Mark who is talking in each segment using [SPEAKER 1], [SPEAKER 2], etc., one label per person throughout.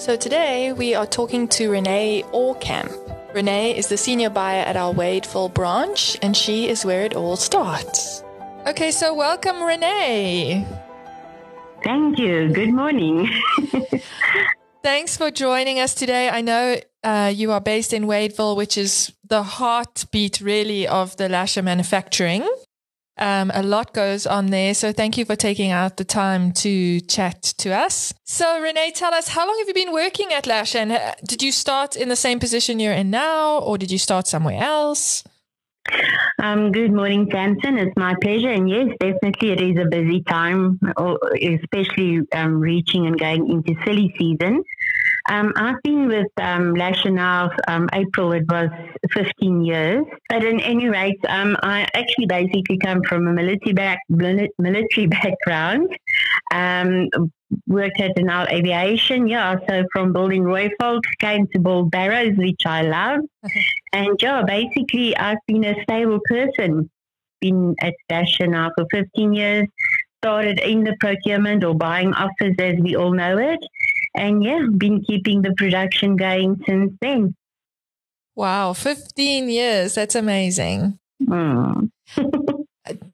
[SPEAKER 1] So today we are talking to Renee Orkamp. Renee is the senior buyer at our Wadeville branch, and she is where it all starts. Okay, so welcome, Renee.
[SPEAKER 2] Thank you. Good morning.
[SPEAKER 1] Thanks for joining us today. I know uh, you are based in Wadeville, which is the heartbeat, really, of the Lasher manufacturing. Um, a lot goes on there. So thank you for taking out the time to chat to us. So Renee, tell us, how long have you been working at Lash? And uh, did you start in the same position you're in now, or did you start somewhere else?
[SPEAKER 2] Um, good morning, Samson. It's my pleasure. And yes, definitely it is a busy time, especially um, reaching and going into silly season. Um, I've been with um, Lasher now, um, April, it was 15 years. But in any rate, um, I actually basically come from a military, back, military background. Um, worked at Denel Aviation, yeah. So from building Rooivalks, came to build barrows, which I love. and yeah, basically, I've been a stable person. Been at Lasher now for 15 years. Started in the procurement or buying office, as we all know it and yeah, been keeping the production going since then.
[SPEAKER 1] Wow, 15 years. That's amazing. Mm.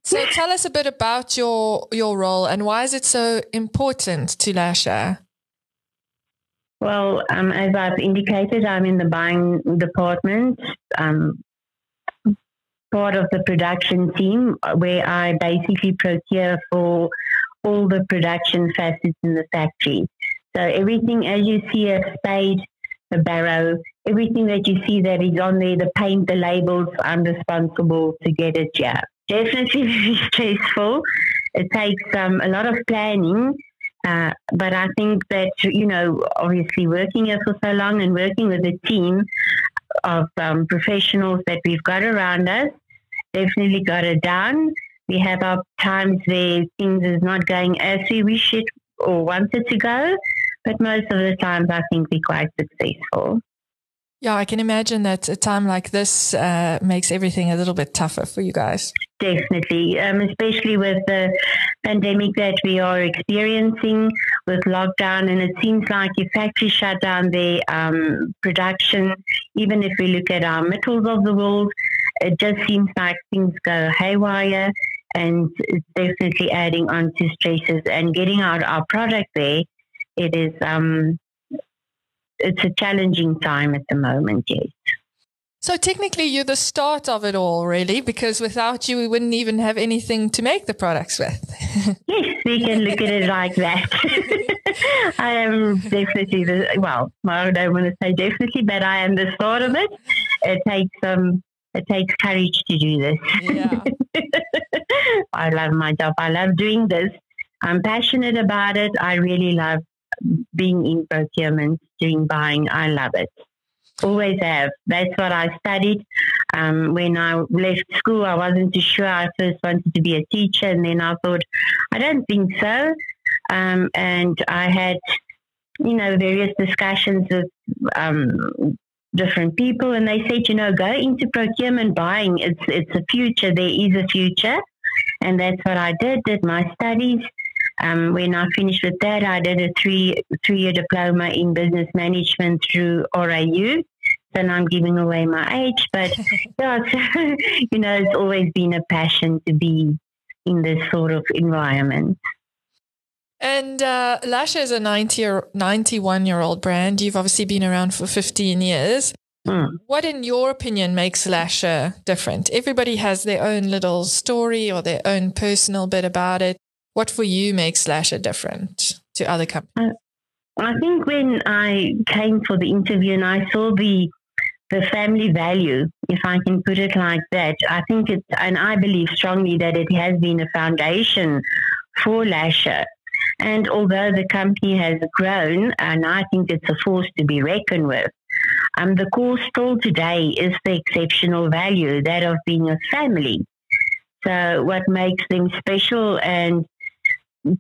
[SPEAKER 1] so tell us a bit about your your role and why is it so important to Lasher?
[SPEAKER 2] Well, um, as I've indicated, I'm in the buying department, um, part of the production team, where I basically procure for all the production facets in the factory. So everything as you see a spade, a barrow, everything that you see that is on there, the paint, the labels, I'm responsible to get it yeah. Definitely very stressful. It takes um, a lot of planning. Uh, but I think that, you know, obviously working here for so long and working with a team of um, professionals that we've got around us, definitely got it done. We have our times where things is not going as we wish it or wanted to go but most of the times I think we're quite successful.
[SPEAKER 1] Yeah, I can imagine that a time like this uh, makes everything a little bit tougher for you guys.
[SPEAKER 2] Definitely, um, especially with the pandemic that we are experiencing with lockdown, and it seems like if factories shut down their um, production, even if we look at our metals of the world, it just seems like things go haywire, and it's definitely adding on to stresses and getting out our product there it is um, it's a challenging time at the moment. Yes.
[SPEAKER 1] So technically, you're the start of it all, really, because without you, we wouldn't even have anything to make the products with.
[SPEAKER 2] yes, we can look at it like that. I am definitely the well. I don't want to say definitely, but I am the start of it. It takes um, it takes courage to do this. Yeah. I love my job. I love doing this. I'm passionate about it. I really love being in procurement, doing buying. I love it. Always have. That's what I studied. Um, when I left school, I wasn't too sure. I first wanted to be a teacher, and then I thought, I don't think so. Um, and I had, you know, various discussions with um, different people, and they said, you know, go into procurement buying. It's it's a future. There is a future, and that's what I did. Did my studies um, when I finished with that, I did a three three year diploma in business management through RAU. And I'm giving away my age, but yeah, so, you know, it's always been a passion to be in this sort of environment.
[SPEAKER 1] And uh, Lasher is a 90 or 91 year old brand. You've obviously been around for 15 years. Mm. What, in your opinion, makes Lasher different? Everybody has their own little story or their own personal bit about it. What for you makes Lasher different to other companies?
[SPEAKER 2] Uh, I think when I came for the interview and I saw the the family value, if I can put it like that, I think it, and I believe strongly that it has been a foundation for Lasher. And although the company has grown, and I think it's a force to be reckoned with, um, the core still today is the exceptional value, that of being a family. So, what makes them special and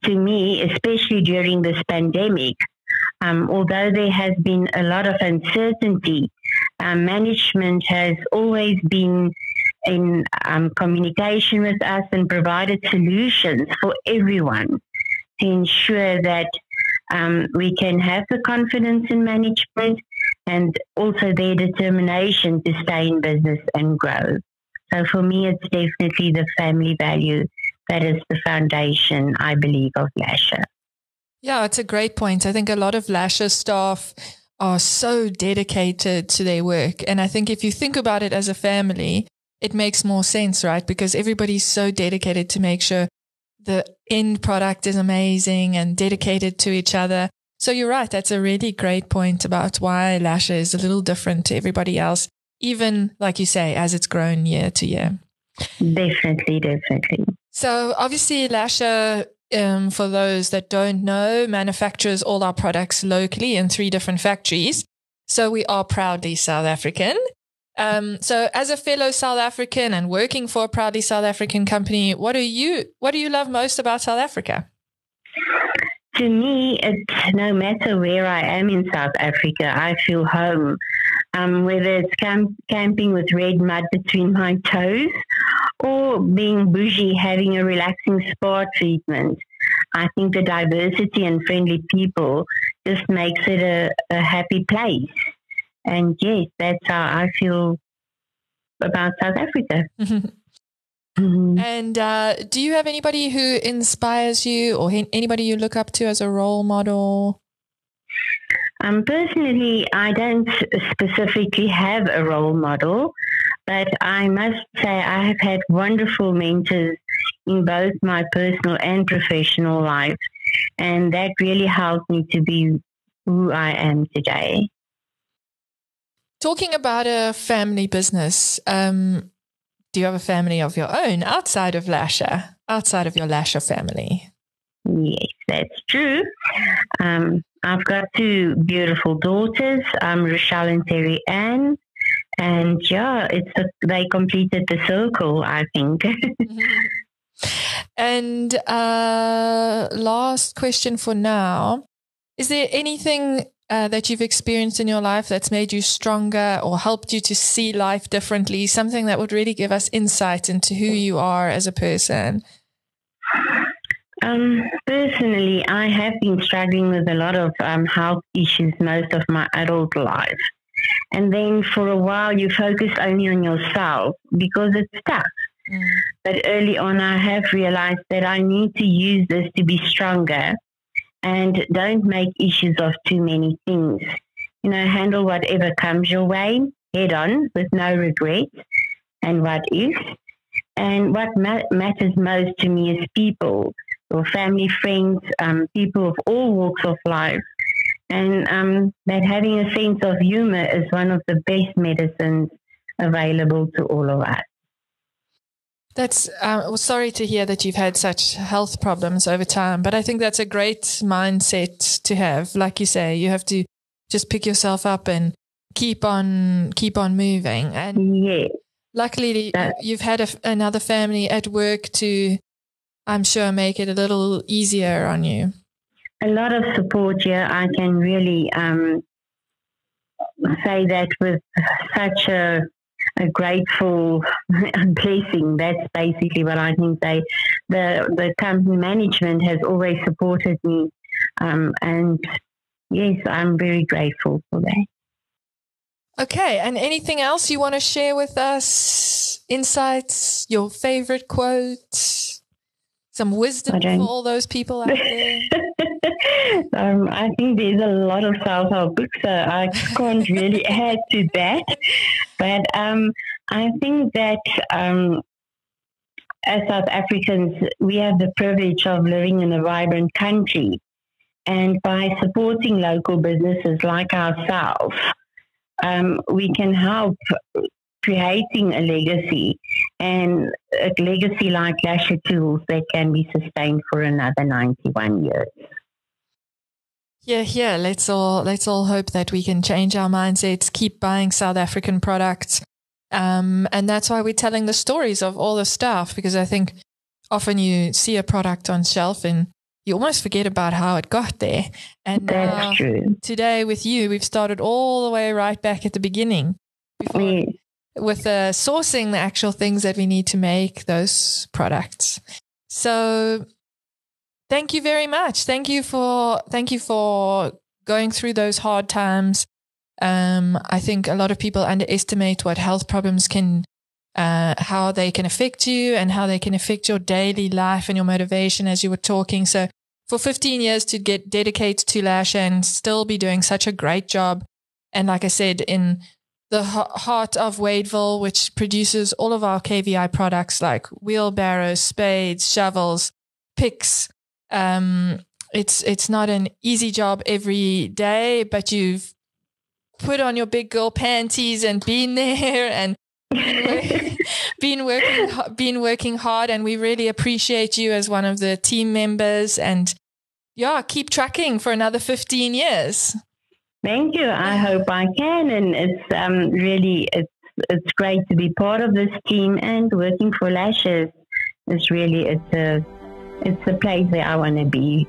[SPEAKER 2] to me, especially during this pandemic, um, although there has been a lot of uncertainty, um, management has always been in um, communication with us and provided solutions for everyone to ensure that um, we can have the confidence in management and also their determination to stay in business and grow. So for me, it's definitely the family value that is the foundation, I believe, of Lasher.
[SPEAKER 1] Yeah, it's a great point. I think a lot of Lasher staff are so dedicated to their work. And I think if you think about it as a family, it makes more sense, right? Because everybody's so dedicated to make sure the end product is amazing and dedicated to each other. So you're right. That's a really great point about why Lasher is a little different to everybody else, even like you say, as it's grown year to year.
[SPEAKER 2] Definitely, definitely.
[SPEAKER 1] So obviously Lasher, um, for those that don't know, manufactures all our products locally in three different factories. So we are proudly South African. Um, so as a fellow South African and working for a proudly South African company, what do you what do you love most about South Africa?
[SPEAKER 2] To me, it's no matter where I am in South Africa, I feel home. Um, whether it's camp- camping with red mud between my toes or being bougie, having a relaxing spa treatment. I think the diversity and friendly people just makes it a, a happy place. And yes, that's how I feel about South Africa.
[SPEAKER 1] Mm-hmm. And uh, do you have anybody who inspires you or anybody you look up to as a role model?
[SPEAKER 2] Um, personally, I don't specifically have a role model, but I must say I have had wonderful mentors in both my personal and professional life, and that really helped me to be who I am today.
[SPEAKER 1] Talking about a family business, um, do you have a family of your own outside of Lasher, outside of your Lasher family?
[SPEAKER 2] Yes, that's true. Um, I've got two beautiful daughters, um, Rochelle and Terry Ann. And yeah, it's a, they completed the circle, I think.
[SPEAKER 1] and uh, last question for now: Is there anything uh, that you've experienced in your life that's made you stronger or helped you to see life differently? Something that would really give us insight into who you are as a person?
[SPEAKER 2] Um, personally, I have been struggling with a lot of um, health issues most of my adult life. And then for a while, you focus only on yourself because it's tough. Mm. But early on, I have realized that I need to use this to be stronger and don't make issues of too many things. You know, handle whatever comes your way head on with no regrets and what if. And what ma- matters most to me is people, or family, friends, um, people of all walks of life. And um, that having a sense of humor is one of the best medicines available to all of us.
[SPEAKER 1] That's uh, sorry to hear that you've had such health problems over time, but I think that's a great mindset to have. Like you say, you have to just pick yourself up and keep on keep on moving. And
[SPEAKER 2] yeah.
[SPEAKER 1] luckily, you've had a, another family at work to, I'm sure, make it a little easier on you.
[SPEAKER 2] A lot of support. Yeah, I can really um, say that with such a a grateful blessing. That's basically what I can say. The the company management has always supported me, um, and yes, I'm very grateful for that.
[SPEAKER 1] Okay, and anything else you want to share with us? Insights, your favorite quote? Some wisdom for all those people out there?
[SPEAKER 2] um, I think there's a lot of self help books, so I can't really add to that. But um, I think that um, as South Africans, we have the privilege of living in a vibrant country. And by supporting local businesses like ourselves, um, we can help creating a legacy and a legacy like Lasher Tools that can be sustained for another 91 years.
[SPEAKER 1] Yeah, yeah. Let's all let's all hope that we can change our mindsets, keep buying South African products, um, and that's why we're telling the stories of all the stuff because I think often you see a product on shelf and you almost forget about how it got there. And
[SPEAKER 2] that's true.
[SPEAKER 1] Today with you, we've started all the way right back at the beginning. Before, yes with uh, sourcing the actual things that we need to make those products. So thank you very much. Thank you for thank you for going through those hard times. Um, I think a lot of people underestimate what health problems can, uh, how they can affect you and how they can affect your daily life and your motivation as you were talking. So for 15 years to get dedicated to Lash and still be doing such a great job. And like I said, in the heart of Wadeville, which produces all of our KVI products like wheelbarrows, spades, shovels, picks. Um, it's it's not an easy job every day, but you've put on your big girl panties and been there and been working been working hard and we really appreciate you as one of the team members and yeah keep tracking for another 15 years
[SPEAKER 2] thank you. I hope i can and it's um, really it's it's great to be part of this team and working for lashes. It's really it's a it's a place where i want to be